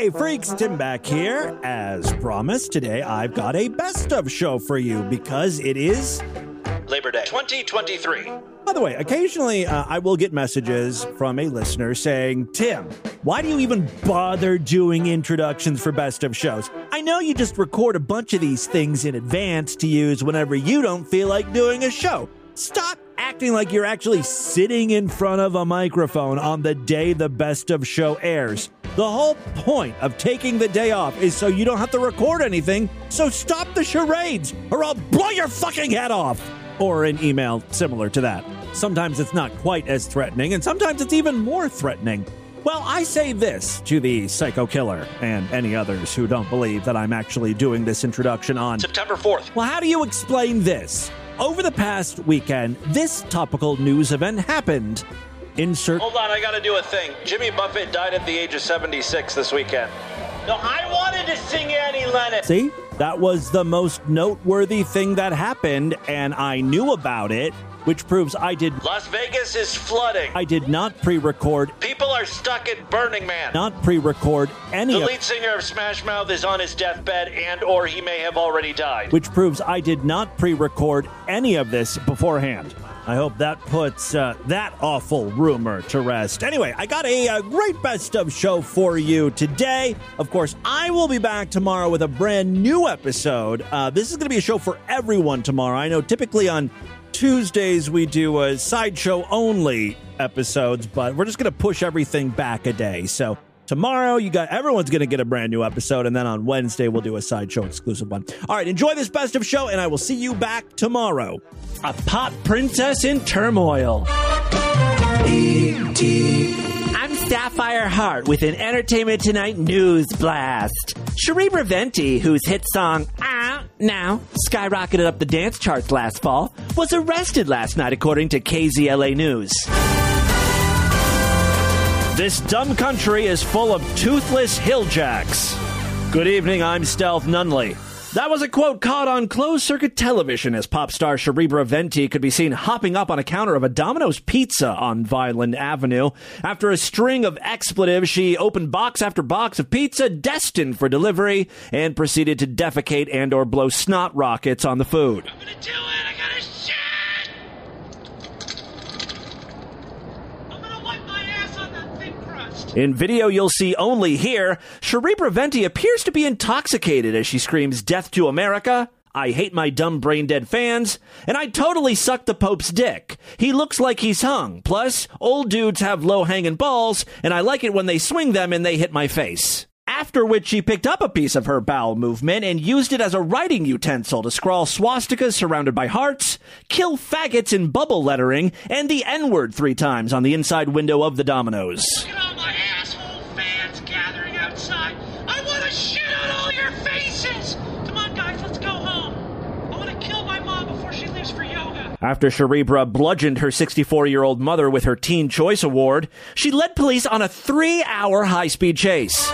Hey, freaks, Tim back here. As promised, today I've got a best of show for you because it is Labor Day 2023. By the way, occasionally uh, I will get messages from a listener saying, Tim, why do you even bother doing introductions for best of shows? I know you just record a bunch of these things in advance to use whenever you don't feel like doing a show. Stop acting like you're actually sitting in front of a microphone on the day the best of show airs. The whole point of taking the day off is so you don't have to record anything, so stop the charades or I'll blow your fucking head off or an email similar to that. Sometimes it's not quite as threatening, and sometimes it's even more threatening. Well, I say this to the psycho killer and any others who don't believe that I'm actually doing this introduction on September 4th. Well, how do you explain this? Over the past weekend, this topical news event happened. Insert. Hold on, I gotta do a thing. Jimmy Buffett died at the age of 76 this weekend. No, I wanted to sing Annie Lennox. See? That was the most noteworthy thing that happened, and I knew about it, which proves I did. Las Vegas is flooding. I did not pre-record. People are stuck at Burning Man. Not pre-record any. The lead singer of Smash Mouth is on his deathbed, and or he may have already died. which proves I did not pre-record any of this beforehand. I hope that puts uh, that awful rumor to rest. Anyway, I got a, uh great best of show for you today. Of course, I will be back tomorrow with a brand new episode. Uh, this is going to be a show for everyone tomorrow. I know typically on Tuesdays we do a sideshow only episodes, but we're just going to push everything back a day. So tomorrow you got everyone's going to get a brand new episode, and then on Wednesday we'll do a sideshow exclusive one. All right, enjoy this best of show, and I will see you back tomorrow. A pop princess in turmoil. I'm Sapphire Hart with an Entertainment Tonight news blast. Cherie Venti, whose hit song "Out Now" skyrocketed up the dance charts last fall, was arrested last night, according to KZLA News. This dumb country is full of toothless hilljacks. Good evening, I'm Stealth Nunley. That was a quote caught on closed circuit television as pop star Cerebra Venti could be seen hopping up on a counter of a Domino's pizza on Vineland Avenue. After a string of expletives, she opened box after box of pizza destined for delivery and proceeded to defecate and or blow snot rockets on the food. I'm gonna do it. I gotta shit. I'm gonna wipe my ass on that thin crust. In video you'll see only here, Cerebra Venti appears to be intoxicated as she screams death to America. I hate my dumb brain dead fans, and I totally suck the Pope's dick. He looks like he's hung. Plus, old dudes have low hanging balls, and I like it when they swing them and they hit my face. After which she picked up a piece of her bowel movement and used it as a writing utensil to scrawl swastikas surrounded by hearts, kill faggots in bubble lettering, and the N word three times on the inside window of the Dominoes. After Cerebra bludgeoned her 64 year old mother with her Teen Choice Award, she led police on a three hour high speed chase.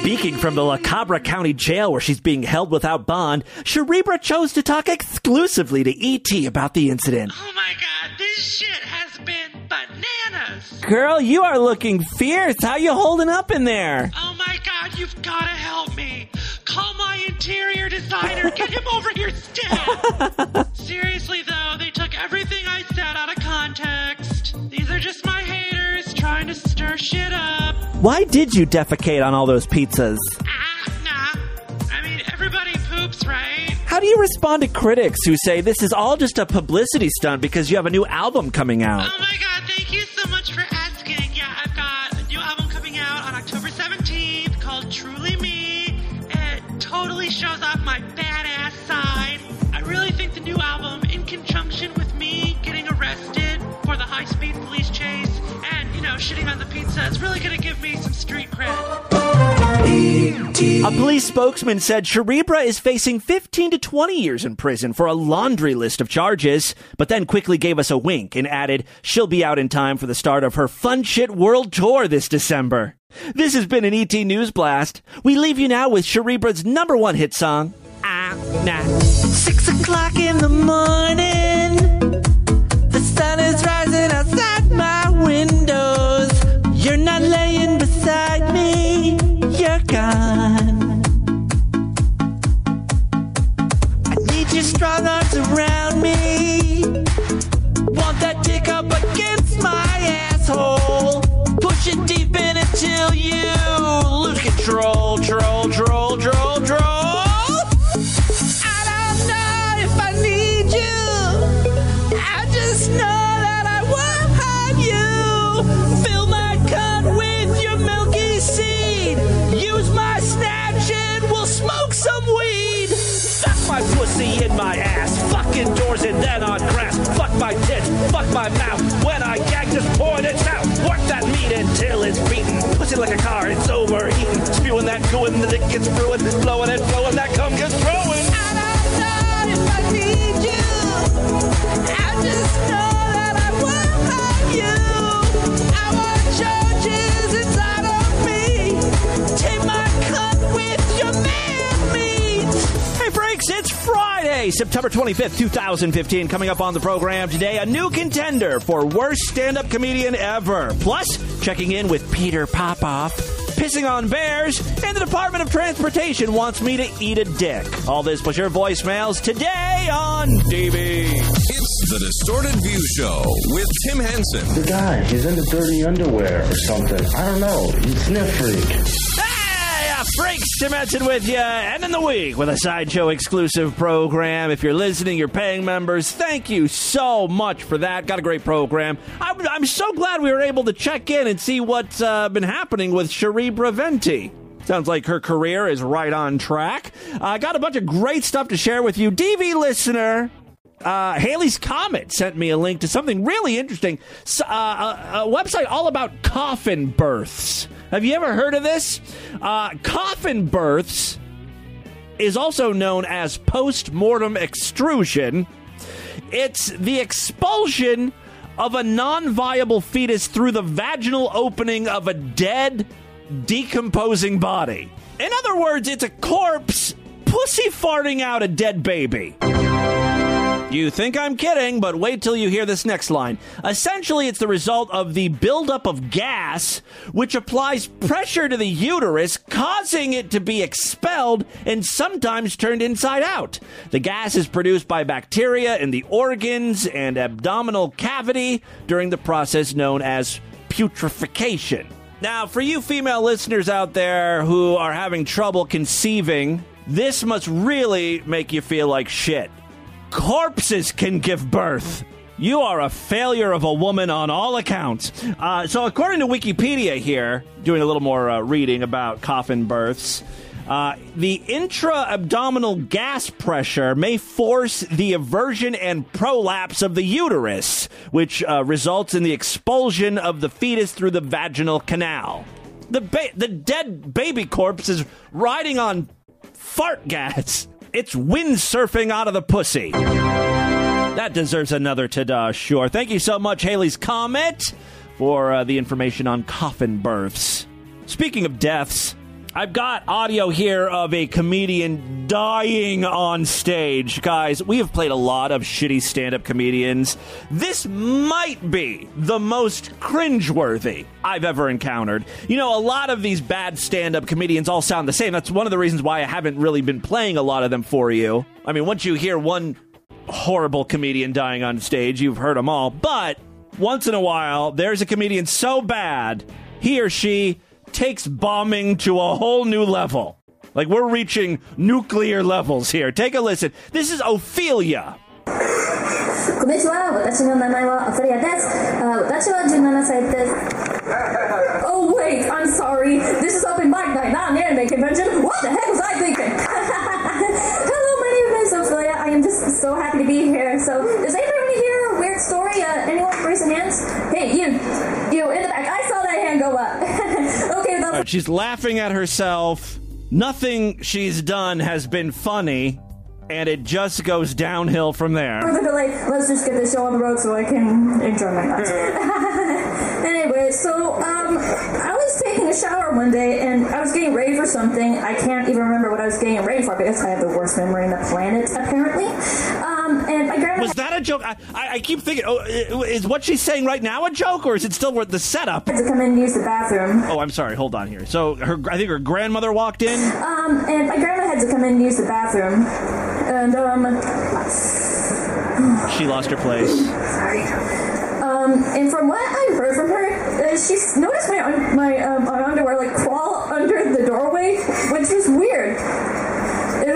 Speaking from the La Cabra County Jail where she's being held without bond, Cerebra chose to talk exclusively to ET about the incident. Oh my god, this shit has been bananas. Girl, you are looking fierce. How you holding up in there? Oh my god, you've got to help me. Call my interior designer. Get him over here stat. Seriously though, they took everything I said out of context. These are just my haters trying to stir shit up. Why did you defecate on all those pizzas? Ah, nah. I mean, everybody poops, right? How do you respond to critics who say this is all just a publicity stunt because you have a new album coming out? Oh my god, thank you so much for shows off my badass side. I really think the new album, in conjunction with me getting arrested for the high speed police chase and, you know, shitting on the pizza, is really gonna give me some street cred. A police spokesman said Cerebra is facing 15 to 20 years in prison for a laundry list of charges, but then quickly gave us a wink and added she'll be out in time for the start of her Fun Shit World Tour this December. This has been an ET News Blast. We leave you now with Cerebra's number one hit song, Ah Nah. Six o'clock in the morning. The sun is rising outside my windows. You're not laying beside me, you're gone. I need your strong arms around control. Troll, troll, troll, troll. I don't know if I need you. I just know that I want you. Fill my cunt with your milky seed. Use my snatch and we'll smoke some weed. Fuck my pussy in my ass. Fuck indoors and then on grass. Fuck my tits. Fuck my mouth. When I gag, just pour it out. Work that meat until it's beaten. Pussy like a car, it's overheating. Spewing that goo and the dick gets brewing. Blowing that cum gets growing. I don't know if I need you. I just know that I want you. I want inside of me. Take my cut with your man meat. Hey, Franks, it's Friday, September 25th, 2015. Coming up on the program today, a new contender for worst stand up comedian ever. Plus, checking in with Peter Popoff. Pissing on bears, and the Department of Transportation wants me to eat a dick. All this plus your voicemails today on DB. It's the Distorted View Show with Tim Henson. The guy, he's in the dirty underwear or something. I don't know. He's sniff freak. Hey, uh, to Henson with you, and in the week with a Sideshow exclusive program. If you're listening, you're paying members. Thank you so much for that. Got a great program. I'm, I'm so glad we were able to check in and see what's uh, been happening with Cherie Braventi. Sounds like her career is right on track. I uh, got a bunch of great stuff to share with you. DV listener, uh, Haley's Comet sent me a link to something really interesting. Uh, a, a website all about coffin births. Have you ever heard of this? Uh, coffin births is also known as post mortem extrusion. It's the expulsion of a non viable fetus through the vaginal opening of a dead, decomposing body. In other words, it's a corpse pussy farting out a dead baby. You think I'm kidding, but wait till you hear this next line. Essentially, it's the result of the buildup of gas, which applies pressure to the uterus, causing it to be expelled and sometimes turned inside out. The gas is produced by bacteria in the organs and abdominal cavity during the process known as putrefaction. Now, for you female listeners out there who are having trouble conceiving, this must really make you feel like shit corpses can give birth. You are a failure of a woman on all accounts. Uh, so, according to Wikipedia, here, doing a little more uh, reading about coffin births, uh, the intra abdominal gas pressure may force the eversion and prolapse of the uterus, which uh, results in the expulsion of the fetus through the vaginal canal. The, ba- the dead baby corpse is riding on fart gas. It's windsurfing out of the pussy. That deserves another ta-da, sure. Thank you so much, Haley's Comet, for uh, the information on coffin births. Speaking of deaths, I've got audio here of a comedian dying on stage. Guys, we have played a lot of shitty stand up comedians. This might be the most cringeworthy I've ever encountered. You know, a lot of these bad stand up comedians all sound the same. That's one of the reasons why I haven't really been playing a lot of them for you. I mean, once you hear one horrible comedian dying on stage, you've heard them all. But once in a while, there's a comedian so bad, he or she takes bombing to a whole new level. Like we're reaching nuclear levels here. Take a listen. This is Ophelia. こんにちは。私の名前はオフェリアです。あ私は17歳です。Oh wait, I'm sorry. This is open mic night, not an anime convention. What the heck was I thinking? Hello, my name is Ophelia. I am just so happy to be here. So, does anybody want to hear a weird story? Uh, anyone raise some hands? Hey, you, you in the back. I saw that hand go up. She's laughing at herself. Nothing she's done has been funny, and it just goes downhill from there. let's just get the show on the road so I can enjoy my nuts. anyway, so um, I was taking a shower one day and I was getting ready for something. I can't even remember what I was getting ready for because I have the worst memory on the planet, apparently. Was that a joke? I, I, I keep thinking, oh, is what she's saying right now a joke, or is it still worth the setup? to come in and use the bathroom. Oh, I'm sorry. Hold on here. So her, I think her grandmother walked in. Um, and my grandma had to come in and use the bathroom. And, um, She lost her place. sorry. Um, and from what I heard from her, uh, she's noticed my un- my um, underwear like crawl under the doorway, which was weird.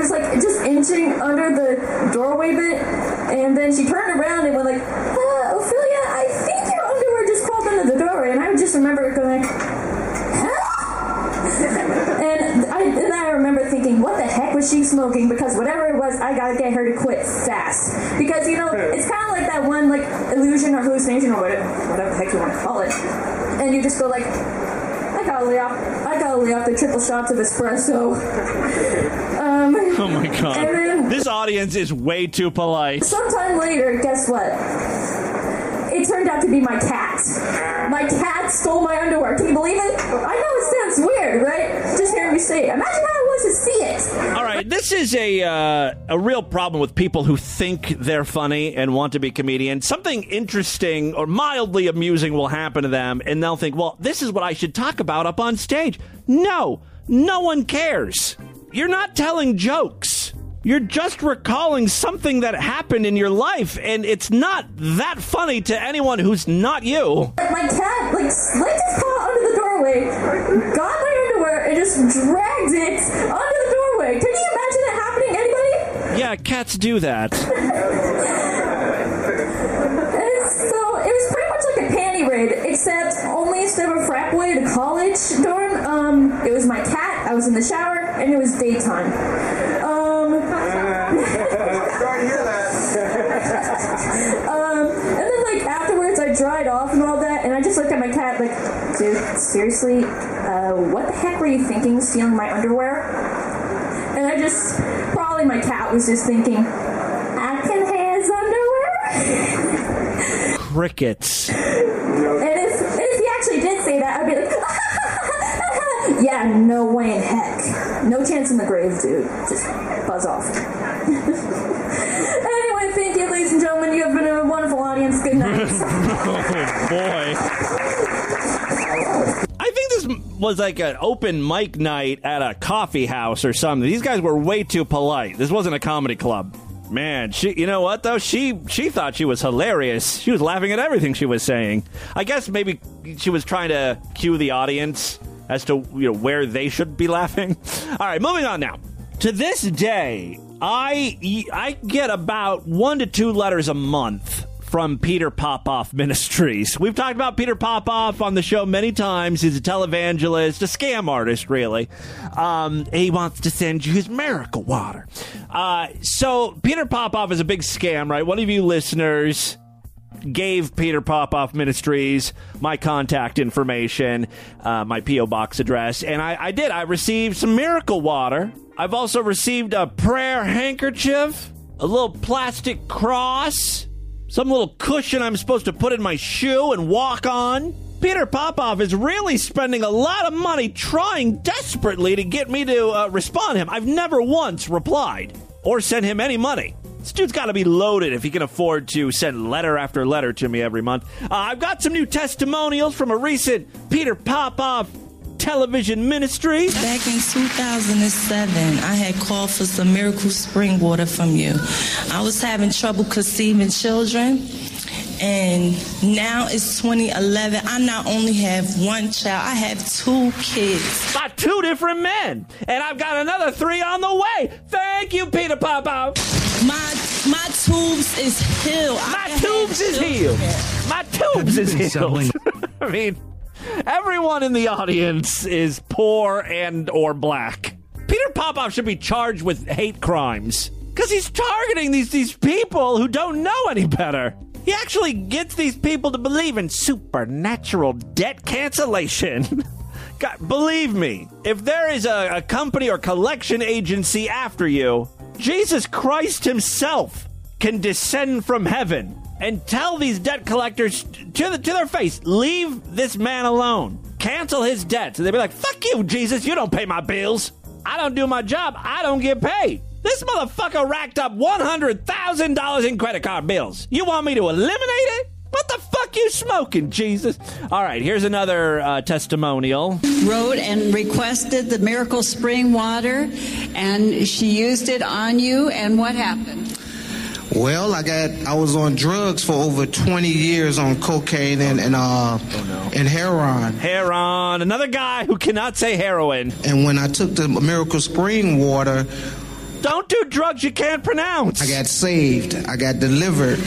Was like just inching under the doorway bit, and then she turned around and went like, uh, "Ophelia, I think your underwear just crawled under the doorway." And I just remember going, and I and I remember thinking, what the heck was she smoking? Because whatever it was, I gotta get her to quit fast. Because you know, it's kind of like that one like illusion or hallucination or whatever, whatever the heck you want to call it. And you just go like, I gotta lay off, I gotta lay off the triple shots of espresso. Oh my god. Then- This audience is way too polite. sometime later, guess what? It turned out to be my cat. My cat stole my underwear. Can you believe it? I know it sounds weird, right? Just hearing me say it. Imagine how it was to see it. All right, this is a uh, a real problem with people who think they're funny and want to be comedians. Something interesting or mildly amusing will happen to them, and they'll think, "Well, this is what I should talk about up on stage." No, no one cares. You're not telling jokes. You're just recalling something that happened in your life, and it's not that funny to anyone who's not you. my cat like slipped his paw under the doorway, got my underwear, and just dragged it under the doorway. Can you imagine that happening? Anybody? Yeah, cats do that. And it's, so it was pretty much like a panty raid, except only instead of a frat boy at a college dorm, um, it was my cat. I was in the shower, and it was daytime. Um, um, and then like afterwards, I dried off and all that, and I just looked at my cat like, dude, seriously, uh, what the heck were you thinking, stealing my underwear? And I just, probably my cat was just thinking, I can have his underwear. Crickets. And if, and if he actually did say that, I'd be like, yeah, no way in heck. No chance in the grave, dude. Just buzz off. anyway, thank you, ladies and gentlemen. You have been a wonderful audience. Good night. oh, boy. I think this was like an open mic night at a coffee house or something. These guys were way too polite. This wasn't a comedy club. Man, she you know what though? She she thought she was hilarious. She was laughing at everything she was saying. I guess maybe she was trying to cue the audience as to you know where they should be laughing. All right, moving on now. To this day, I I get about 1 to 2 letters a month from Peter Popoff Ministries. We've talked about Peter Popoff on the show many times. He's a televangelist, a scam artist, really. Um, he wants to send you his miracle water. Uh, so, Peter Popoff is a big scam, right? One of you listeners gave Peter Popoff Ministries my contact information, uh, my P.O. Box address, and I, I did. I received some miracle water. I've also received a prayer handkerchief, a little plastic cross, some little cushion I'm supposed to put in my shoe and walk on. Peter Popoff is really spending a lot of money trying desperately to get me to uh, respond to him. I've never once replied or sent him any money. This dude's got to be loaded if he can afford to send letter after letter to me every month. Uh, I've got some new testimonials from a recent Peter Popoff television ministry. Back in 2007, I had called for some miracle spring water from you. I was having trouble conceiving children. And now it's 2011. I not only have one child, I have two kids. By two different men, and I've got another three on the way. Thank you, Peter Popoff. My my tubes is healed. My can tubes is healed. My tubes is been healed. selling- I mean, everyone in the audience is poor and or black. Peter Popoff should be charged with hate crimes because he's targeting these these people who don't know any better. He actually gets these people to believe in supernatural debt cancellation. God, believe me, if there is a, a company or collection agency after you, Jesus Christ Himself can descend from heaven and tell these debt collectors to, the, to their face, leave this man alone. Cancel his debts. And they'd be like, fuck you, Jesus, you don't pay my bills. I don't do my job. I don't get paid. This motherfucker racked up $100,000 in credit card bills. You want me to eliminate it? What the fuck you smoking, Jesus? All right, here's another uh, testimonial. wrote and requested the miracle spring water, and she used it on you, and what happened? Well, I got I was on drugs for over 20 years on cocaine and and uh and heroin. Heron, another guy who cannot say heroin. And when I took the Miracle Spring water, Don't do drugs you can't pronounce. I got saved. I got delivered.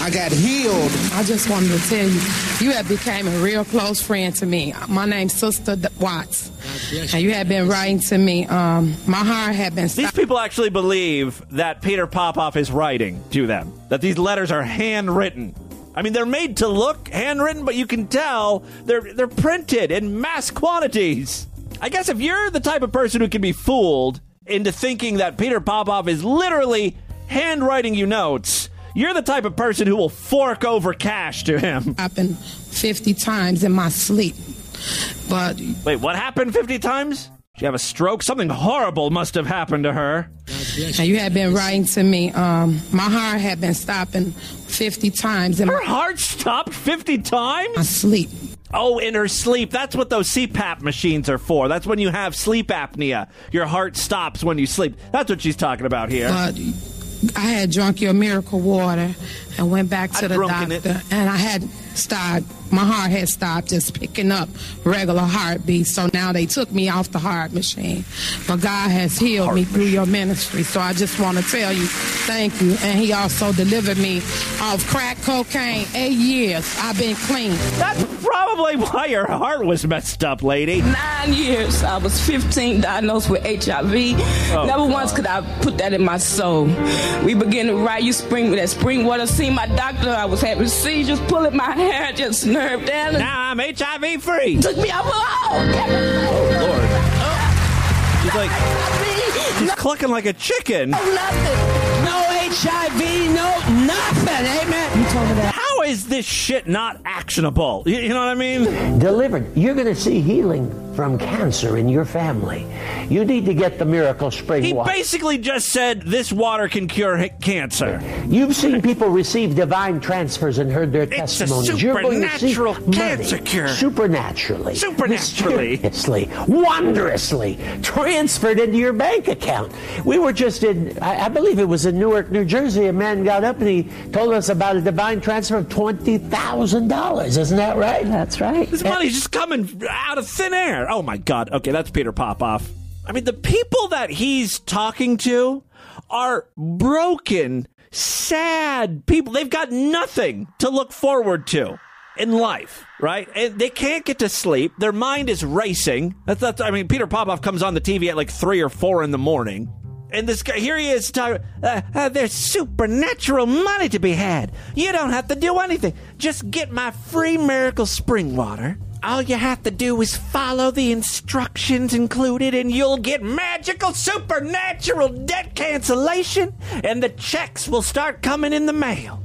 I got healed. I just wanted to tell you, you have become a real close friend to me. My name's Sister D- Watts, and you have been writing to me. Um, my heart had been. These people actually believe that Peter Popoff is writing to them, that these letters are handwritten. I mean, they're made to look handwritten, but you can tell they're they're printed in mass quantities. I guess if you're the type of person who can be fooled into thinking that Peter Popoff is literally handwriting you notes, you're the type of person who will fork over cash to him. happened 50 times in my sleep. But Wait, what happened 50 times? Did you have a stroke? Something horrible must have happened to her. and you had been writing to me. Um, my heart had been stopping 50 times in Her my heart stopped 50 times? My sleep. Oh, in her sleep. That's what those CPAP machines are for. That's when you have sleep apnea. Your heart stops when you sleep. That's what she's talking about here. But I had drunk your miracle water and went back to I've the doctor, it. and I had started. My heart had stopped just picking up regular heartbeats. So now they took me off the heart machine. But God has healed me through your ministry. So I just want to tell you, thank you. And He also delivered me off crack cocaine. Eight years I've been clean. That's probably why your heart was messed up, lady. Nine years. I was 15, diagnosed with HIV. Oh, Never God. once could I put that in my soul. We began to write you spring that spring water. See my doctor. I was having seizures, pulling my hair, just nerve down. Now I'm HIV free. took me out. Oh, Lord. Oh. She's like, she's clucking like a chicken. No nothing. No HIV, no nothing. Amen. You told me that. Is this shit not actionable? You, you know what I mean? Delivered. You're going to see healing from cancer in your family. You need to get the miracle spring He water. basically just said this water can cure hi- cancer. You've seen people receive divine transfers and heard their It's a testimonies. You're going to see supernatural money cancer cure. supernaturally, Supernaturally. mysteriously, wondrously transferred into your bank account. We were just in, I, I believe it was in Newark, New Jersey. A man got up and he told us about a divine transfer of twenty thousand dollars. Isn't that right? That's right. This money's just coming out of thin air. Oh my God. Okay, that's Peter Popoff. I mean, the people that he's talking to are broken, sad people. They've got nothing to look forward to in life, right? And they can't get to sleep. Their mind is racing. That's, that's I mean, Peter Popoff comes on the TV at like three or four in the morning. And this guy, here he is talking, uh, uh, there's supernatural money to be had. You don't have to do anything. Just get my free miracle spring water. All you have to do is follow the instructions included, and you'll get magical supernatural debt cancellation, and the checks will start coming in the mail.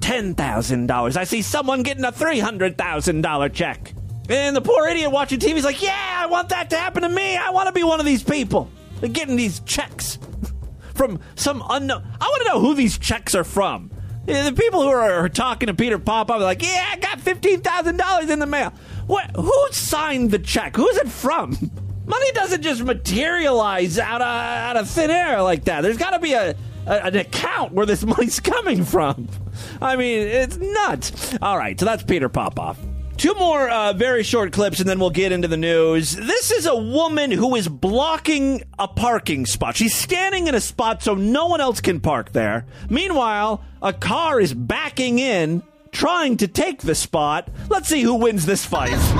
$10,000. I see someone getting a $300,000 check. And the poor idiot watching TV is like, yeah, I want that to happen to me. I want to be one of these people. They're getting these checks from some unknown. I want to know who these checks are from. The people who are, are talking to Peter Popoff are like, yeah, I got $15,000 in the mail. What? Who signed the check? Who's it from? Money doesn't just materialize out of, out of thin air like that. There's got to be a, a an account where this money's coming from. I mean, it's nuts. All right, so that's Peter Popoff. Two more uh, very short clips, and then we'll get into the news. This is a woman who is blocking a parking spot. She's standing in a spot so no one else can park there. Meanwhile, a car is backing in, trying to take the spot. Let's see who wins this fight. Yes,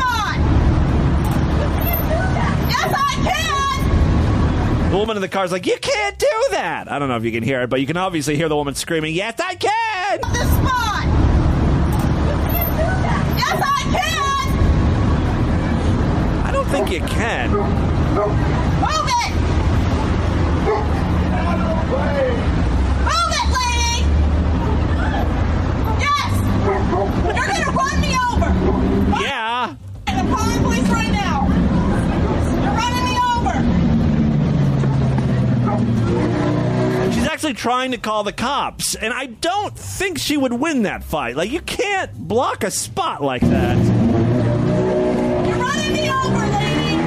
I can! The woman in the car is like, You can't do that. I don't know if you can hear it, but you can obviously hear the woman screaming, Yes, I can! This spot! Yes, I can! I don't think you can. Move it! Move it, lady! Yes! You're gonna run me over! Yeah. I'm calling police right now! You're running me over! She's actually trying to call the cops, and I don't think she would win that fight. Like, you can't block a spot like that. You're running me over, lady!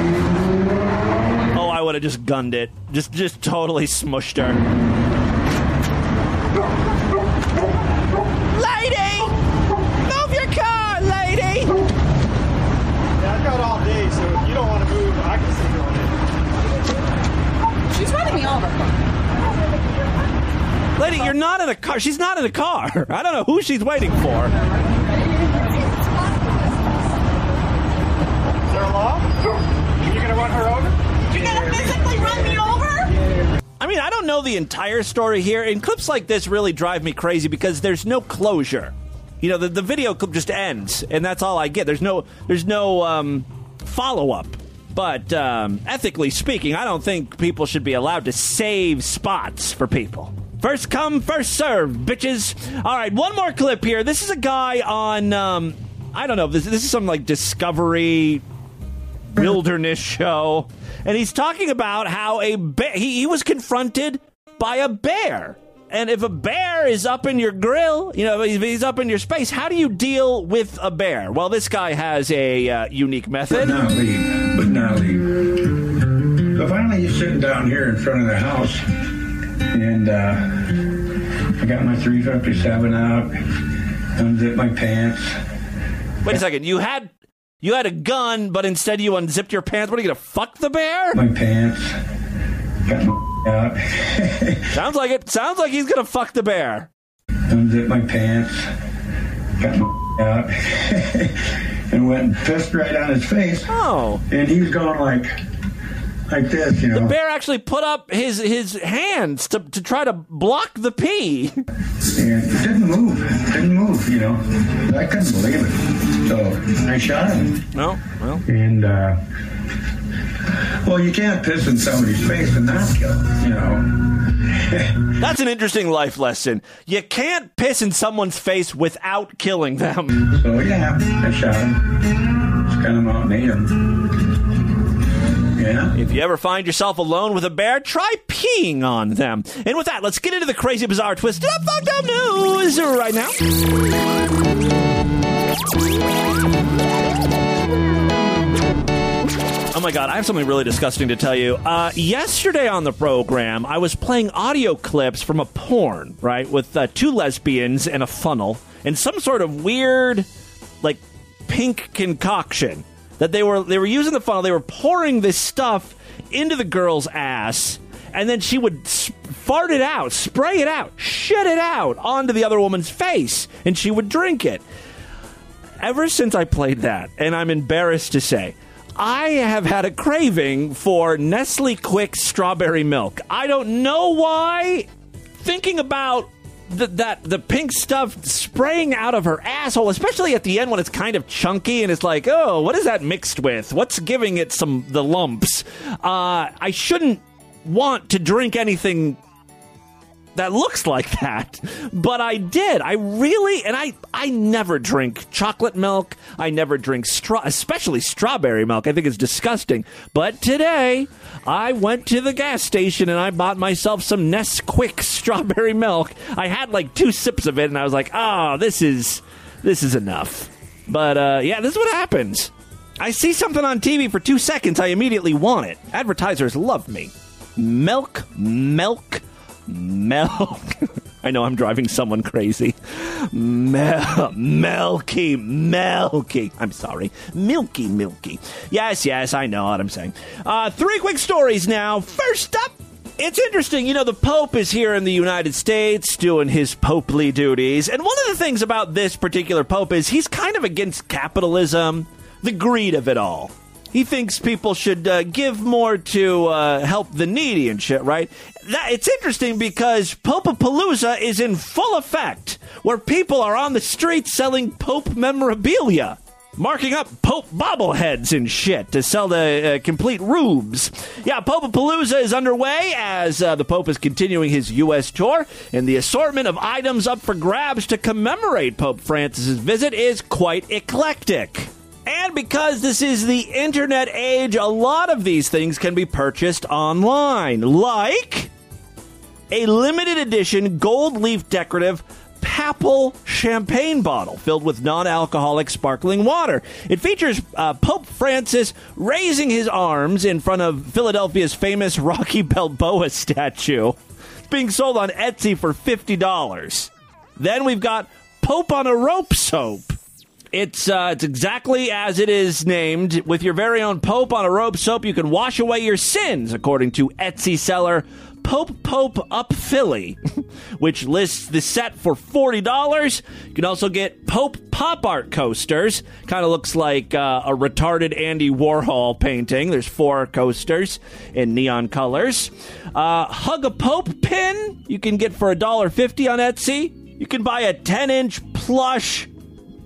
Oh, I would have just gunned it. Just, just totally smushed her. Lady! Move your car, lady! Yeah, I've got all day, so if you don't want to move, I can stay going She's running me over. Lady, you're not in a car. She's not in a car. I don't know who she's waiting for. Is there a law? You gonna run her over? You're gonna physically run me over? I mean, I don't know the entire story here, and clips like this really drive me crazy because there's no closure. You know, the, the video clip just ends, and that's all I get. There's no, there's no um, follow up. But um, ethically speaking, I don't think people should be allowed to save spots for people. First come, first serve, bitches. All right, one more clip here. This is a guy on, um, I don't know, this, this is some like Discovery wilderness show, and he's talking about how a bear he, he was confronted by a bear. And if a bear is up in your grill, you know, he's up in your space, how do you deal with a bear? Well, this guy has a uh, unique method. But not leave. But not leave. So finally, you're sitting down here in front of the house, and uh, I got my 357 out, unzipped my pants. Wait a second, you had you had a gun, but instead you unzipped your pants. What are you gonna fuck the bear? My pants. Got my out. Sounds like it. Sounds like he's gonna fuck the bear. unzipped my pants. Got my out. and went and pissed right on his face. Oh. And he was going like, like this, you know. The bear actually put up his his hands to to try to block the pee. And it didn't move. It didn't move, you know. I couldn't believe it. So I shot him. No, well. And, uh, well, you can't piss in somebody's face and not kill them, you know. That's an interesting life lesson. You can't piss in someone's face without killing them. So, yeah, I shot him. Just kind of outmade him. Yeah. If you ever find yourself alone with a bear, try peeing on them. And with that, let's get into the crazy, bizarre, twisted up, fucked up news right now. Oh my god, I have something really disgusting to tell you. Uh, yesterday on the program, I was playing audio clips from a porn, right, with uh, two lesbians and a funnel and some sort of weird, like, pink concoction that they were they were using the funnel. They were pouring this stuff into the girl's ass, and then she would fart it out, spray it out, shit it out onto the other woman's face, and she would drink it ever since I played that, and I'm embarrassed to say, I have had a craving for Nestle Quick strawberry milk. I don't know why. Thinking about the, that the pink stuff spraying out of her asshole, especially at the end when it's kind of chunky and it's like, oh, what is that mixed with? What's giving it some the lumps? Uh, I shouldn't want to drink anything that looks like that. But I did. I really and I I never drink chocolate milk. I never drink straw especially strawberry milk. I think it's disgusting. But today I went to the gas station and I bought myself some Nesquik strawberry milk. I had like two sips of it and I was like, "Oh, this is this is enough." But uh yeah, this is what happens. I see something on TV for 2 seconds, I immediately want it. Advertisers love me. Milk, milk, milk. I know I'm driving someone crazy. Mel- milky, milky. I'm sorry. Milky, milky. Yes, yes, I know what I'm saying. Uh, three quick stories now. First up, it's interesting. You know, the Pope is here in the United States doing his popely duties. And one of the things about this particular Pope is he's kind of against capitalism, the greed of it all. He thinks people should uh, give more to uh, help the needy and shit, right? That, it's interesting because Popapalooza is in full effect, where people are on the streets selling Pope memorabilia, marking up Pope bobbleheads and shit to sell the uh, complete rubes. Yeah, Popapalooza is underway as uh, the Pope is continuing his U.S. tour, and the assortment of items up for grabs to commemorate Pope Francis's visit is quite eclectic. And because this is the internet age, a lot of these things can be purchased online. Like a limited edition gold leaf decorative Papal champagne bottle filled with non alcoholic sparkling water. It features uh, Pope Francis raising his arms in front of Philadelphia's famous Rocky Balboa statue. It's being sold on Etsy for $50. Then we've got Pope on a Rope soap. It's uh, it's exactly as it is named. With your very own Pope on a rope soap, you can wash away your sins, according to Etsy seller Pope Pope Up Philly, which lists the set for $40. You can also get Pope Pop Art coasters. Kind of looks like uh, a retarded Andy Warhol painting. There's four coasters in neon colors. Uh, Hug a Pope pin you can get for $1.50 on Etsy. You can buy a 10 inch plush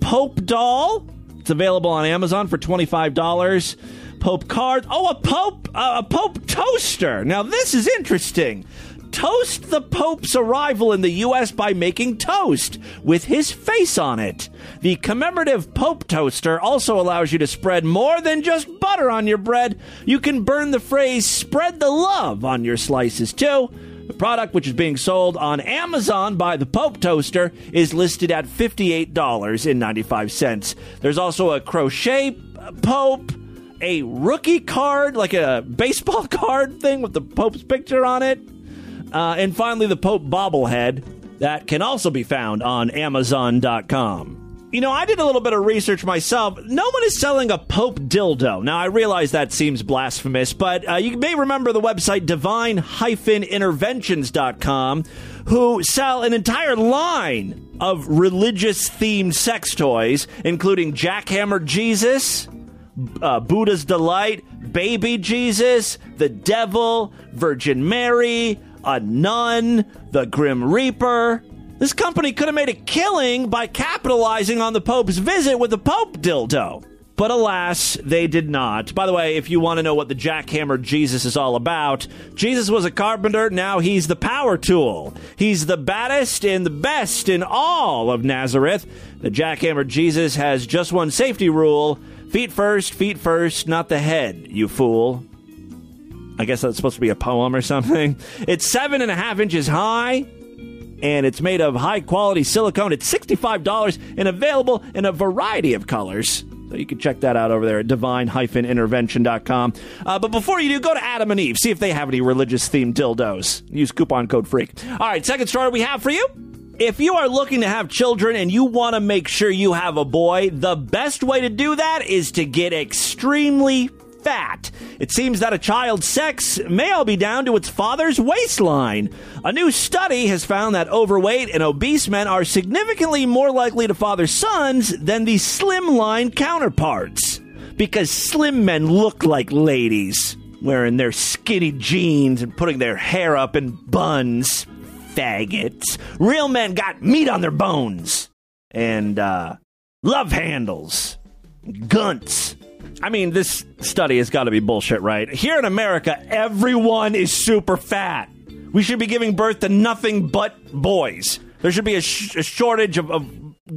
Pope doll. It's available on Amazon for $25. Pope card. Oh, a Pope, uh, a Pope toaster. Now this is interesting. Toast the Pope's arrival in the U.S. by making toast with his face on it. The commemorative Pope toaster also allows you to spread more than just butter on your bread. You can burn the phrase "spread the love" on your slices too. The product, which is being sold on Amazon by the Pope Toaster, is listed at $58.95. There's also a crochet Pope, a rookie card, like a baseball card thing with the Pope's picture on it. Uh, and finally, the Pope bobblehead that can also be found on Amazon.com. You know, I did a little bit of research myself. No one is selling a Pope dildo. Now, I realize that seems blasphemous, but uh, you may remember the website divine-interventions.com, who sell an entire line of religious themed sex toys, including Jackhammer Jesus, uh, Buddha's Delight, Baby Jesus, the Devil, Virgin Mary, a nun, the Grim Reaper. This company could have made a killing by capitalizing on the Pope's visit with the Pope dildo. But alas, they did not. By the way, if you want to know what the jackhammer Jesus is all about, Jesus was a carpenter, now he's the power tool. He's the baddest and the best in all of Nazareth. The jackhammer Jesus has just one safety rule feet first, feet first, not the head, you fool. I guess that's supposed to be a poem or something. It's seven and a half inches high and it's made of high quality silicone. It's $65 and available in a variety of colors. So you can check that out over there at divine-intervention.com. Uh, but before you do, go to Adam and Eve. See if they have any religious themed dildos. Use coupon code FREAK. All right, second story we have for you. If you are looking to have children and you want to make sure you have a boy, the best way to do that is to get extremely fat. It seems that a child's sex may all be down to its father's waistline. A new study has found that overweight and obese men are significantly more likely to father sons than the slimline counterparts. Because slim men look like ladies, wearing their skinny jeans and putting their hair up in buns. Faggots. Real men got meat on their bones. And, uh, love handles. Gunts. I mean, this study has got to be bullshit, right? Here in America, everyone is super fat. We should be giving birth to nothing but boys. There should be a, sh- a shortage of, of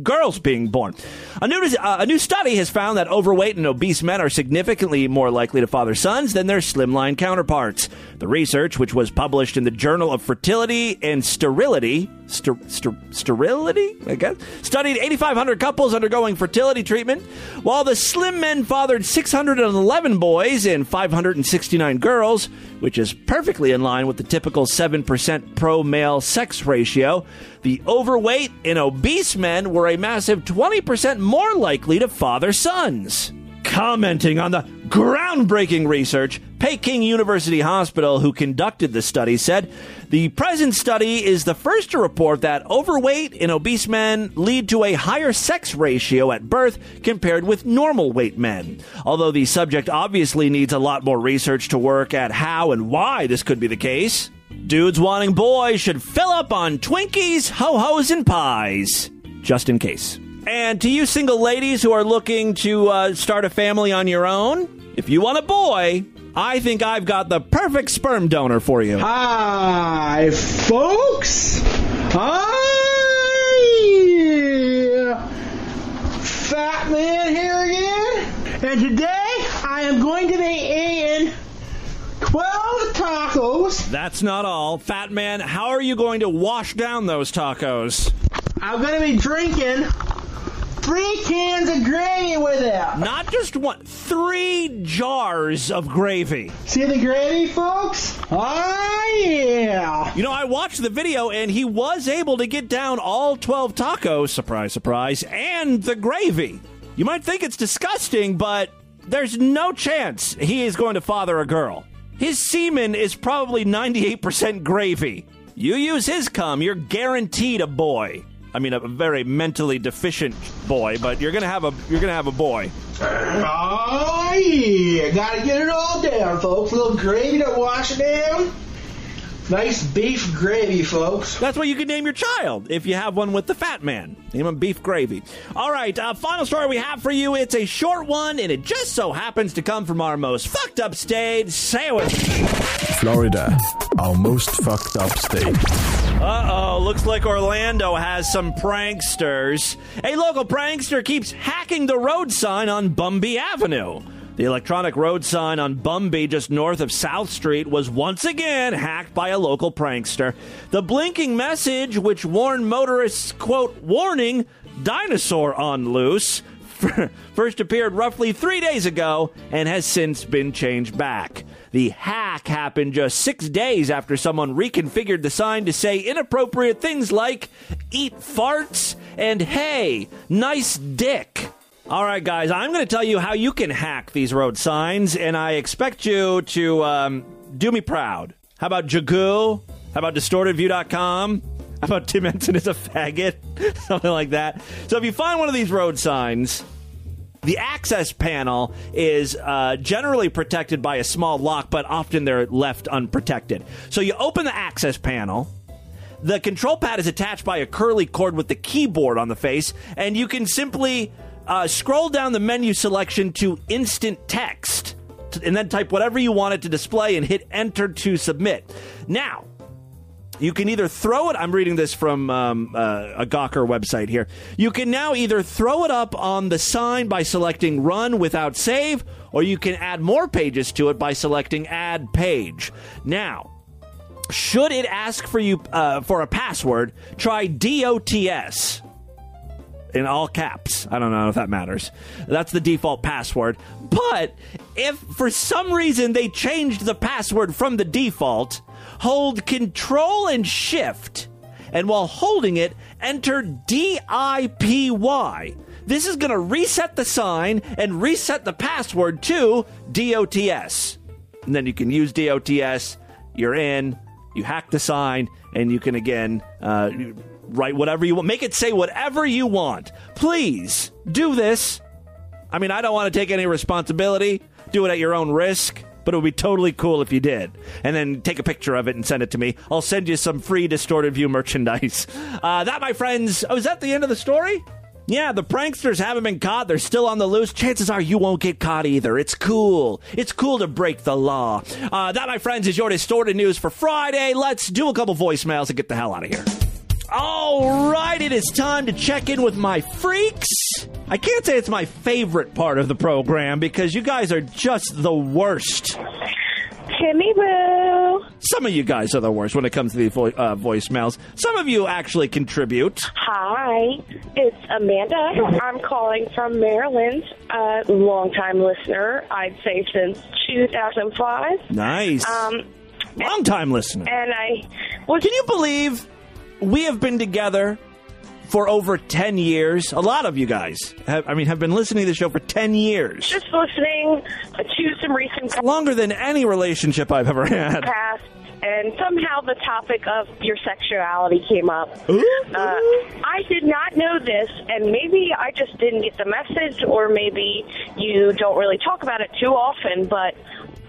girls being born. A new, uh, a new study has found that overweight and obese men are significantly more likely to father sons than their slimline counterparts. The research, which was published in the Journal of Fertility and Sterility, ster- ster- sterility, I guess, studied 8,500 couples undergoing fertility treatment, while the slim men fathered 611 boys and 569 girls, which is perfectly in line with the typical 7% pro male sex ratio. The overweight and obese men were a massive 20% more likely to father sons. Commenting on the groundbreaking research, Peking University Hospital, who conducted the study, said the present study is the first to report that overweight and obese men lead to a higher sex ratio at birth compared with normal weight men. Although the subject obviously needs a lot more research to work at how and why this could be the case. Dudes wanting boys should fill up on Twinkies, ho hos, and pies, just in case. And to you single ladies who are looking to uh, start a family on your own, if you want a boy, I think I've got the perfect sperm donor for you. Hi, folks. Hi. Fat man here again. And today I am going to be eating 12 tacos. That's not all. Fat Man, how are you going to wash down those tacos? I'm gonna be drinking three cans of gravy with it. Not just one, three jars of gravy. See the gravy, folks? Oh, yeah. You know, I watched the video and he was able to get down all 12 tacos, surprise, surprise, and the gravy. You might think it's disgusting, but there's no chance he is going to father a girl. His semen is probably 98% gravy. You use his cum, you're guaranteed a boy. I mean, a very mentally deficient boy, but you're gonna have a you're gonna have a boy. Oh, yeah. Gotta get it all down, folks. A little gravy to wash it down. Nice beef gravy, folks. That's what you can name your child if you have one with the fat man. Name him beef gravy. All right, uh, final story we have for you. It's a short one, and it just so happens to come from our most fucked up state. Say it Florida, our most fucked up state. Uh oh, looks like Orlando has some pranksters. A local prankster keeps hacking the road sign on Bumby Avenue. The electronic road sign on Bumby, just north of South Street, was once again hacked by a local prankster. The blinking message, which warned motorists, quote, warning, dinosaur on loose, first appeared roughly three days ago and has since been changed back. The hack happened just six days after someone reconfigured the sign to say inappropriate things like, eat farts and hey, nice dick. All right, guys, I'm going to tell you how you can hack these road signs, and I expect you to um, do me proud. How about Jagoo? How about distortedview.com? How about Tim Henson is a faggot? Something like that. So if you find one of these road signs, the access panel is uh, generally protected by a small lock, but often they're left unprotected. So you open the access panel. The control pad is attached by a curly cord with the keyboard on the face, and you can simply uh, scroll down the menu selection to instant text and then type whatever you want it to display and hit enter to submit. Now, you can either throw it. I'm reading this from um, uh, a Gawker website here. You can now either throw it up on the sign by selecting run without save, or you can add more pages to it by selecting add page. Now, should it ask for you uh, for a password, try DOTS in all caps. I don't know if that matters. That's the default password. But if for some reason they changed the password from the default, hold Control and Shift, and while holding it, enter DIPY. This is going to reset the sign and reset the password to DOTS. And then you can use DOTS. You're in. You hack the sign, and you can again uh, write whatever you want. Make it say whatever you want. Please do this. I mean, I don't want to take any responsibility. Do it at your own risk. But it would be totally cool if you did. And then take a picture of it and send it to me. I'll send you some free Distorted View merchandise. Uh, that, my friends, oh, is that the end of the story? Yeah, the pranksters haven't been caught. They're still on the loose. Chances are you won't get caught either. It's cool. It's cool to break the law. Uh, that, my friends, is your distorted news for Friday. Let's do a couple voicemails and get the hell out of here. All right, it is time to check in with my freaks. I can't say it's my favorite part of the program because you guys are just the worst. Timmy Boo. Some of you guys are the worst when it comes to the vo- uh, voicemails. Some of you actually contribute. Hi, it's Amanda. I'm calling from Maryland. A longtime listener, I'd say since 2005. Nice. Um, Long time listener. and I was. Can you believe we have been together for over 10 years? A lot of you guys, have, I mean, have been listening to the show for 10 years. just listening to some recent Longer than any relationship I've ever had. past, and somehow the topic of your sexuality came up. Uh, I did not know this, and maybe I just didn't get the message, or maybe you don't really talk about it too often, but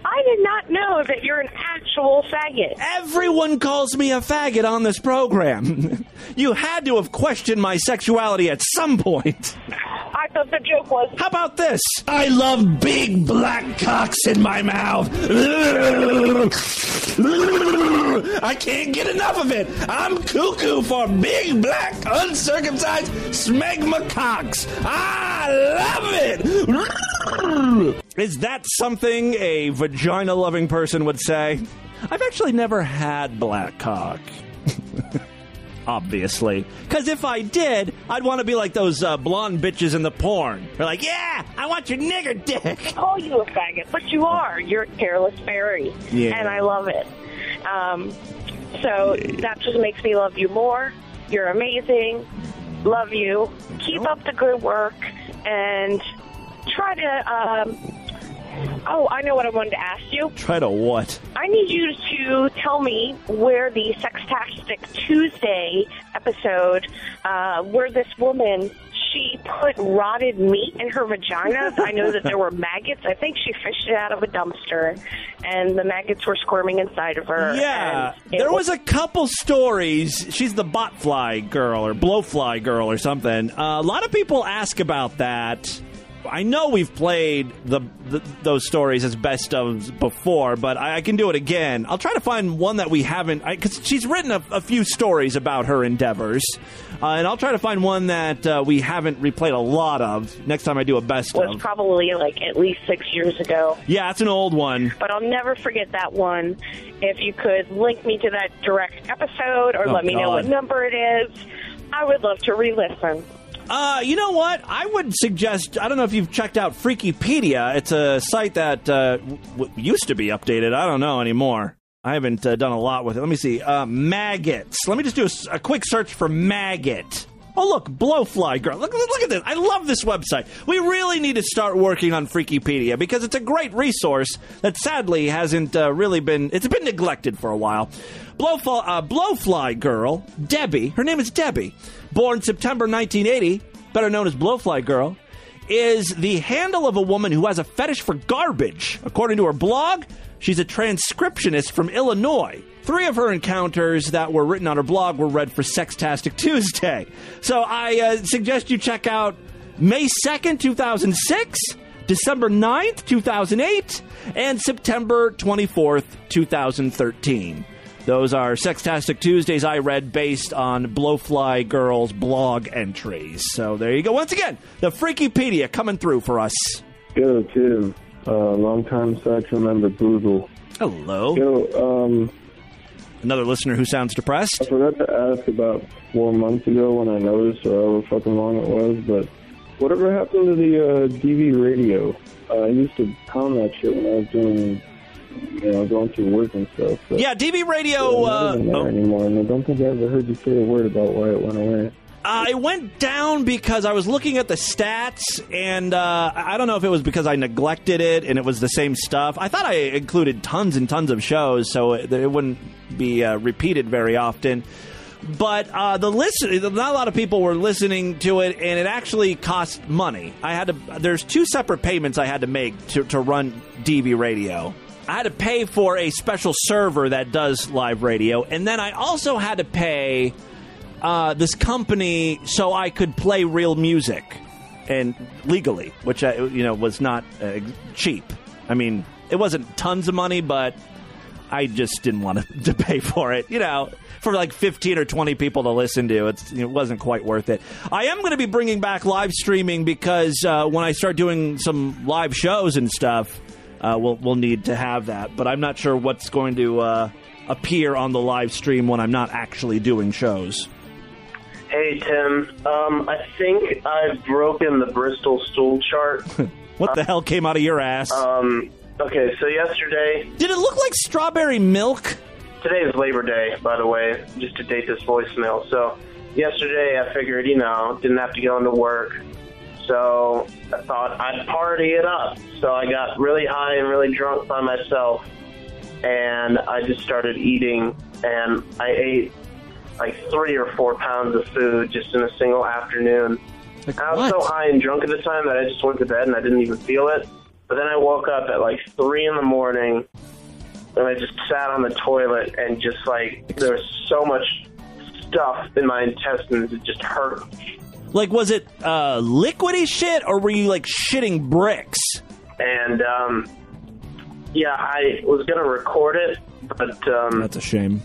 I did not know that you're an actual faggot. Everyone calls me a faggot on this program. you had to have questioned my sexuality at some point. I thought the joke was. How about this? I love big black cocks in my mouth. I can't get enough of it. I'm cuckoo for big black uncircumcised smegma cocks. I love it. Is that something a vagina loving person would say? I've actually never had black cock. Obviously. Because if I did, I'd want to be like those uh, blonde bitches in the porn. They're like, yeah, I want your nigger dick. call you a faggot, but you are. You're a careless fairy. Yeah. And I love it. Um, so that just makes me love you more. You're amazing. Love you. Keep up the good work and try to. Um, oh, I know what I wanted to ask you. Try to what? I need you to tell me where the Sextastic Tuesday episode, uh, where this woman she put rotted meat in her vagina. I know that there were maggots. I think she fished it out of a dumpster, and the maggots were squirming inside of her. Yeah, there was a couple stories. She's the botfly girl or blowfly girl or something. Uh, a lot of people ask about that. I know we've played the, the those stories as best of before, but I, I can do it again. I'll try to find one that we haven't because she's written a, a few stories about her endeavors, uh, and I'll try to find one that uh, we haven't replayed a lot of next time I do a best was of. probably like at least six years ago. Yeah, it's an old one. But I'll never forget that one. If you could link me to that direct episode or Oh, let me know what number it is, I would love to re-listen. Uh, you know what? I would suggest. I don't know if you've checked out Freakypedia. It's a site that uh, w- used to be updated. I don't know anymore. I haven't uh, done a lot with it. Let me see. Uh, maggots. Let me just do a quick search for maggot. Oh, look, blowfly girl. Look, look at this. I love this website. We really need to start working on Freakypedia because it's a great resource that sadly hasn't uh, really been. It's been neglected for a while. Blowfly, uh, blowfly girl, Debbie. Her name is Debbie. Born September 1980, better known as Blowfly Girl, is the handle of a woman who has a fetish for garbage. According to her blog, she's a transcriptionist from Illinois. Three of her encounters that were written on her blog were read for Sextastic Tuesday. So I uh, suggest you check out May 2nd, 2006, December 9th, 2008, and September 24th, 2013. Those are Sextastic Tuesdays I read based on Blowfly Girl's blog entries. So there you go. Once again, the Freakypedia coming through for us. Yo, Tim. Uh, long time sexual member Boozle. Hello. Yo, um, Another listener who sounds depressed. I forgot to ask about four months ago when I noticed, or however fucking long it was, but whatever happened to the uh, DV radio? Uh, I used to pound that shit when I was doing, you know, going through work and stuff. Yeah, DV Radio. not Uh, oh. anymore, and I don't think I ever heard you say a word about why it went away. I went down because I was looking at the stats, and uh, I don't know if it was because I neglected it and it was the same stuff. I thought I included tons and tons of shows, so it, it wouldn't be uh, repeated very often. But uh, the listen, not a lot of people were listening to it, and it actually cost money. I had to. There's two separate payments I had to make to, to run DV Radio. I had to pay for a special server that does live radio, and then I also had to pay uh, this company so I could play real music and legally, which I, you know was not uh, cheap. I mean, it wasn't tons of money, but I just didn't want to, pay for it. You know, for like fifteen or twenty people to listen to, it wasn't quite worth it. I am going to be bringing back live streaming because uh, when I start doing some live shows and stuff, uh, we'll we'll need to have that. But I'm not sure what's going to uh, appear on the live stream when I'm not actually doing shows. Hey Tim, um, I think I've broken the Bristol stool chart. What the hell came out of your ass? Um, okay, so yesterday, Did it look like strawberry milk? today is Labor Day, by the way, just to date this voicemail. So yesterday, I figured, you know, didn't have to go into work, so I thought I'd party it up. So I got really high and really drunk by myself, and I just started eating, and I ate like three or four pounds of food just in a single afternoon. I was so high and drunk at the time that I just went to bed and I didn't even feel it. But then I woke up at like three in the morning and I just sat on the toilet and just like there was so much stuff in my intestines it just hurt. Like, was it uh, liquidy shit, or were you like shitting bricks? And um, yeah, I was gonna record it, but um, That's a shame.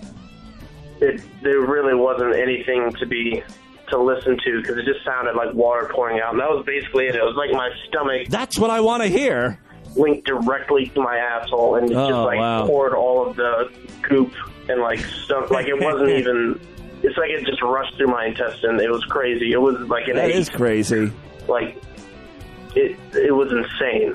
It there really wasn't anything to be to listen to because it just sounded like water pouring out, and that was basically it. It was like my stomach. That's what I want to hear. linked directly to my asshole and it just Oh, like wow. poured all of the goop and like stuff. Like it wasn't even. It's like it just rushed through my intestine. It was crazy. It was like an That eight. is crazy. Like it. It was insane.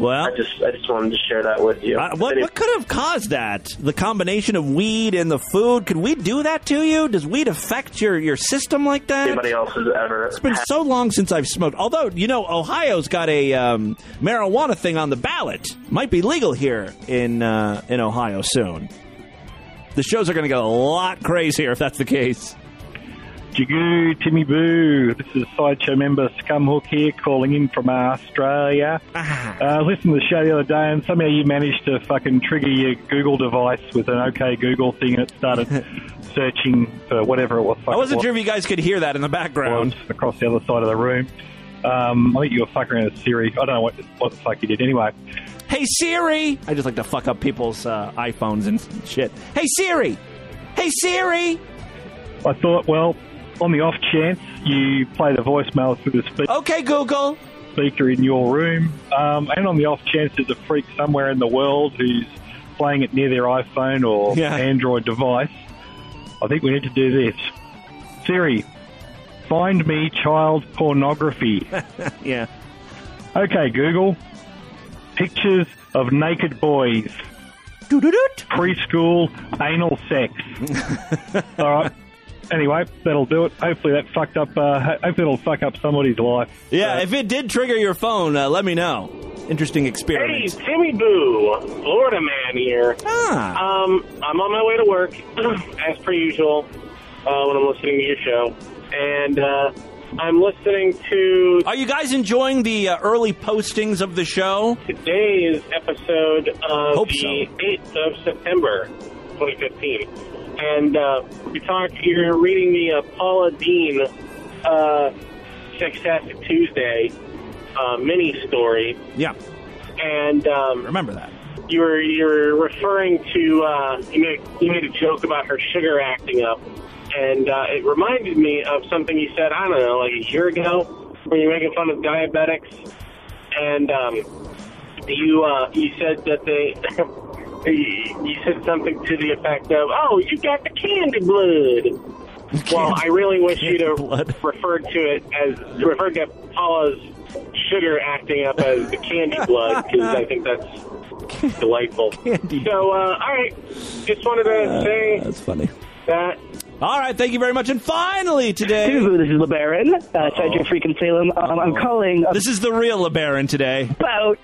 Well, I just I just wanted to share that with you. Uh, what, what could have caused that? The combination of weed and the food. Could weed do that to you? Does weed affect your, your system like that? anybody else has ever. It's been so long since I've smoked. Although, you know, Ohio's got a um, marijuana thing on the ballot. Might be legal here in uh, in Ohio soon. The shows are going to get a lot crazier if that's the case. Jigoo, Timmy Boo. This is Sideshow member Scumhook here calling in from Australia. Uh, I listened to the show the other day and somehow you managed to fucking trigger your Google device with an OK Google thing and it started searching for whatever it was. I wasn't sure if you guys could hear that in the background. across the other side of the room. Um, I think you were fucking around with Siri. I don't know what, what the fuck you did. Anyway, Hey Siri! I just like to fuck up people's uh, iPhones and shit. Hey Siri! Hey Siri! I thought, well, on the off chance you play the voicemail through the speaker. Okay, Google. Speaker in your room, um, and on the off chance there's a freak somewhere in the world who's playing it near their iPhone or Yeah. Android device, I think we need to do this. Siri, find me child pornography. yeah. Okay, Google. Pictures of naked boys. Preschool anal sex. All right. Anyway, that'll do it. Hopefully that fucked up. Uh, hopefully it'll fuck up somebody's life. Yeah, if it did trigger your phone, uh, let me know. Interesting experience. Hey. Timmy Boo, Florida man here. Ah. Um, I'm on my way to work, as per usual, uh, when I'm listening to your show. And uh, I'm listening to Are you guys enjoying the uh, early postings of the show? today's episode of Hope the so. 8th of September, 2015. And uh, we talked, you're reading the uh, Paula Deen uh, Sextastic Tuesday uh, mini story. Yeah. And um, remember that you were you were referring to uh, you made you made a joke about her sugar acting up, and uh, it reminded me of something you said I don't know like a year ago when you're making fun of diabetics, and um, you uh, you said that they. You said something to the effect of, "Oh, you got the candy blood." well, I really wish you'd have referred to it as referred to Paula's sugar acting up as the candy blood because I think that's delightful. So, uh, all right, just wanted to say that's funny. that All right, thank you very much. And finally today. This is LeBaron, uh, Sergeant Freakin' Salem. Um, I'm calling This is the real LeBaron today. about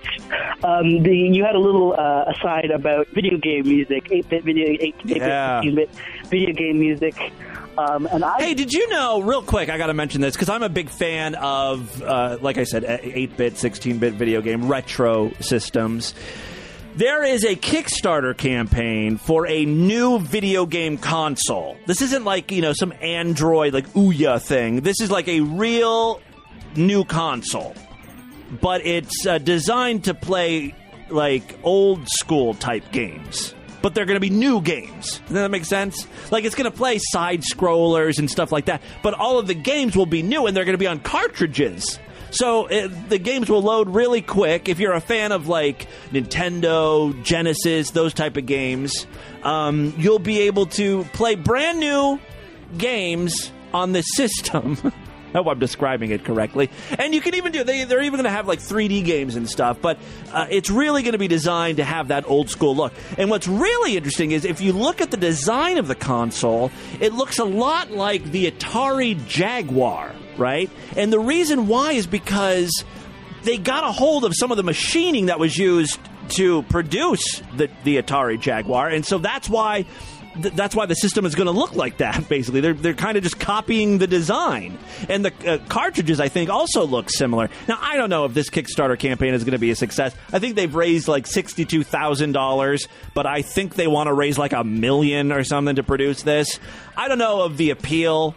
um, the. You had a little uh, aside about video game music, 8-bit video, 8-bit, Yeah. 16-bit video game music. Um, and I, Hey, did you know, real quick, I got to mention this because I'm a big fan of, uh, like I said, 8 bit, 16 bit video game retro systems. There is a Kickstarter campaign for a new video game console. This isn't like, you know, some Android, like Ouya thing. This is like a real new console. But it's uh, designed to play like old school type games. But they're going to be new games. Does that make sense? Like it's going to play side scrollers and stuff like that. But all of the games will be new and they're going to be on cartridges. So uh the games will load really quick. If you're a fan of like Nintendo, Genesis, those type of games, um, you'll be able to play brand new games on the system. I hope I'm describing it correctly. And you can even do they they're even going to have like 3D games and stuff, but uh, it's really going to be designed to have that old school look. And what's really interesting is if you look at the design of the console, it looks a lot like the Atari Jaguar, right? And the reason why is because they got a hold of some of the machining that was used to produce the, the Atari Jaguar, and so that's why th- that's why the system is going to look like that. Basically, they're they're kind of just copying the design, and the uh, cartridges I think also look similar. Now I don't know if this Kickstarter campaign is going to be a success. I think they've raised like sixty two thousand dollars, but I think they want to raise like a million or something to produce this. I don't know of the appeal.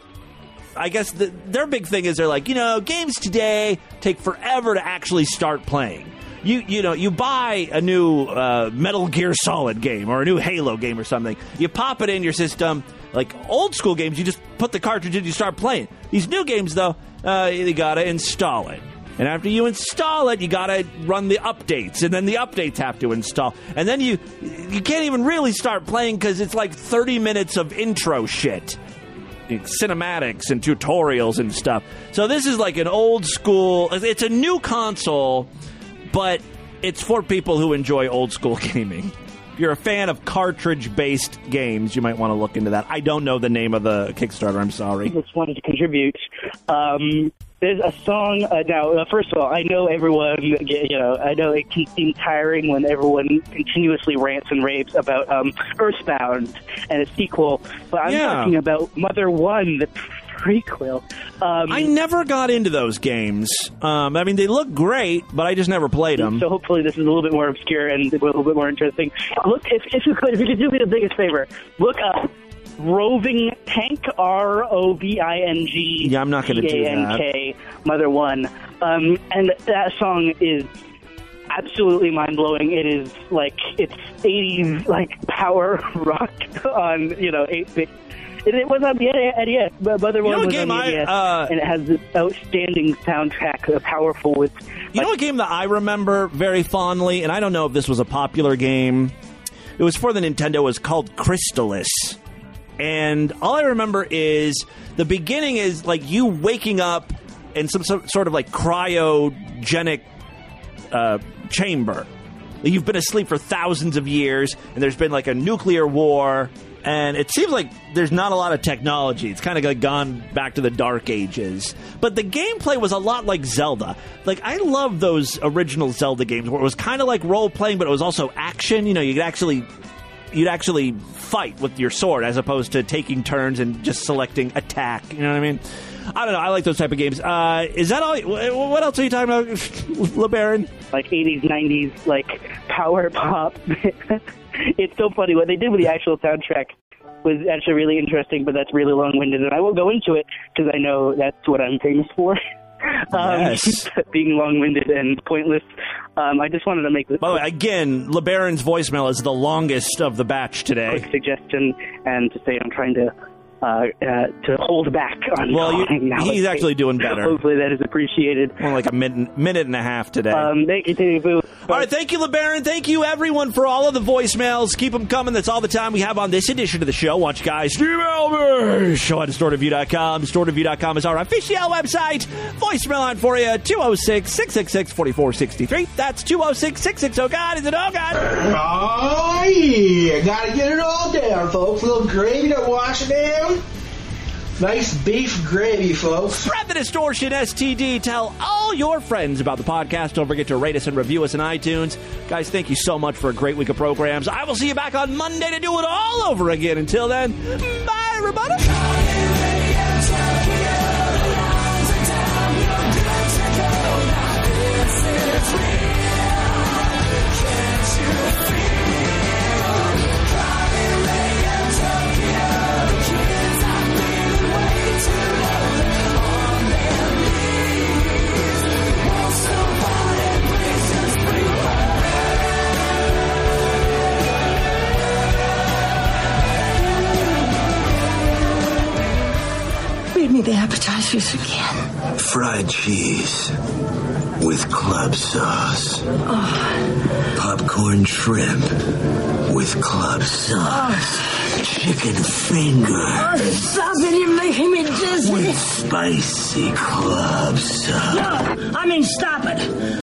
I guess the, their big thing is they're like, you know, games today take forever to actually start playing. You you know, you buy a new uh, Metal Gear Solid game or a new Halo game or something. You pop it in your system. Like old school games, you just put the cartridge in, you start playing. These new games, though, uh, you gotta install it. And after you install it, you got to run the updates, and then the updates have to install. And then you you can't even really start playing because it's like 30 minutes of intro shit. Cinematics and tutorials and stuff. So this is like an old school. It's a new console, but it's for people who enjoy old school gaming. If you're a fan of cartridge based games, you might want to look into that. I don't know the name of the Kickstarter. I'm sorry. just wanted to contribute. Um, there's a song uh, now. Uh, first of all, I know everyone. You know, I know it can seem tiring when everyone continuously rants and raves about um, Earthbound and its sequel, but I'm Yeah. talking about Mother One, the prequel. Um, I never got into those games. Um, I mean, they look great, but I just never played them. So hopefully this is a little bit more obscure and a little bit more interesting. Look, if, if you could, if you could do me the biggest favor, look up Roving Tank, R O V I N G. Yeah, I'm not gonna do T-A-N-K, Mother One. Um, and that song is absolutely mind blowing. It is like it's 80s like power rock on you know 8 bit. It, was on the NES, but Mother You know One was game on the I, NES, uh, and it has this outstanding soundtrack, uh, powerful with You know a game that I remember very fondly, and I don't know if this was a popular game. It was for the Nintendo. It was called Crystalis. And all I remember is the beginning is like you waking up in some so- sort of like cryogenic uh, chamber. You've been asleep for thousands of years, and there's been like a nuclear war, and it seems like there's not a lot of technology. It's kind of like gone back to the dark ages. But the gameplay was a lot like Zelda. Like I love those original Zelda games where it was kind of like role playing, but it was also action. You know, you could actually you'd actually fight with your sword as opposed to taking turns and just selecting attack. You know what I mean? I don't know. I like those type of games. Uh, is that all? What else are you talking about, LeBaron? like 80s, 90s, like power pop. it's so funny what they did with the actual soundtrack was actually really interesting, but that's really long-winded, and I won't go into it because I know that's what I'm famous for. Um, Yes. being long-winded and pointless. Um, I just wanted to make this By the way, again, LeBaron's voicemail is the longest of the batch today. quick suggestion and to say I'm trying to uh, uh, to hold back on. Well, you, he's actually doing better. Hopefully that is appreciated. More like a minute, minute and a half today. Um, thank you, Boo. All right, thank you, LeBaron. Thank you, everyone, for all of the voicemails. Keep them coming. That's all the time we have on this edition of the show. Watch guys email me. Show at distortedview.com. Distortedview.com is our official website. Voicemail on for you, 206 666 4463. That's 206 660. Oh, God. Is it oh, God? Oh yeah, gotta get it all down, folks. A little gravy to wash it down. Nice beef gravy, folks. Spread the distortion, STD. Tell all your friends about the podcast. Don't forget to rate us and review us on iTunes. Guys, thank you so much for a great week of programs. I will see you back on Monday to do it all over again. Until then, bye, everybody. Me the appetizers again. Fried cheese with club sauce. Oh. Popcorn shrimp with club sauce. Oh. Chicken finger Oh, stop it! You're making me dizzy. with spicy club sauce. No, I mean stop it.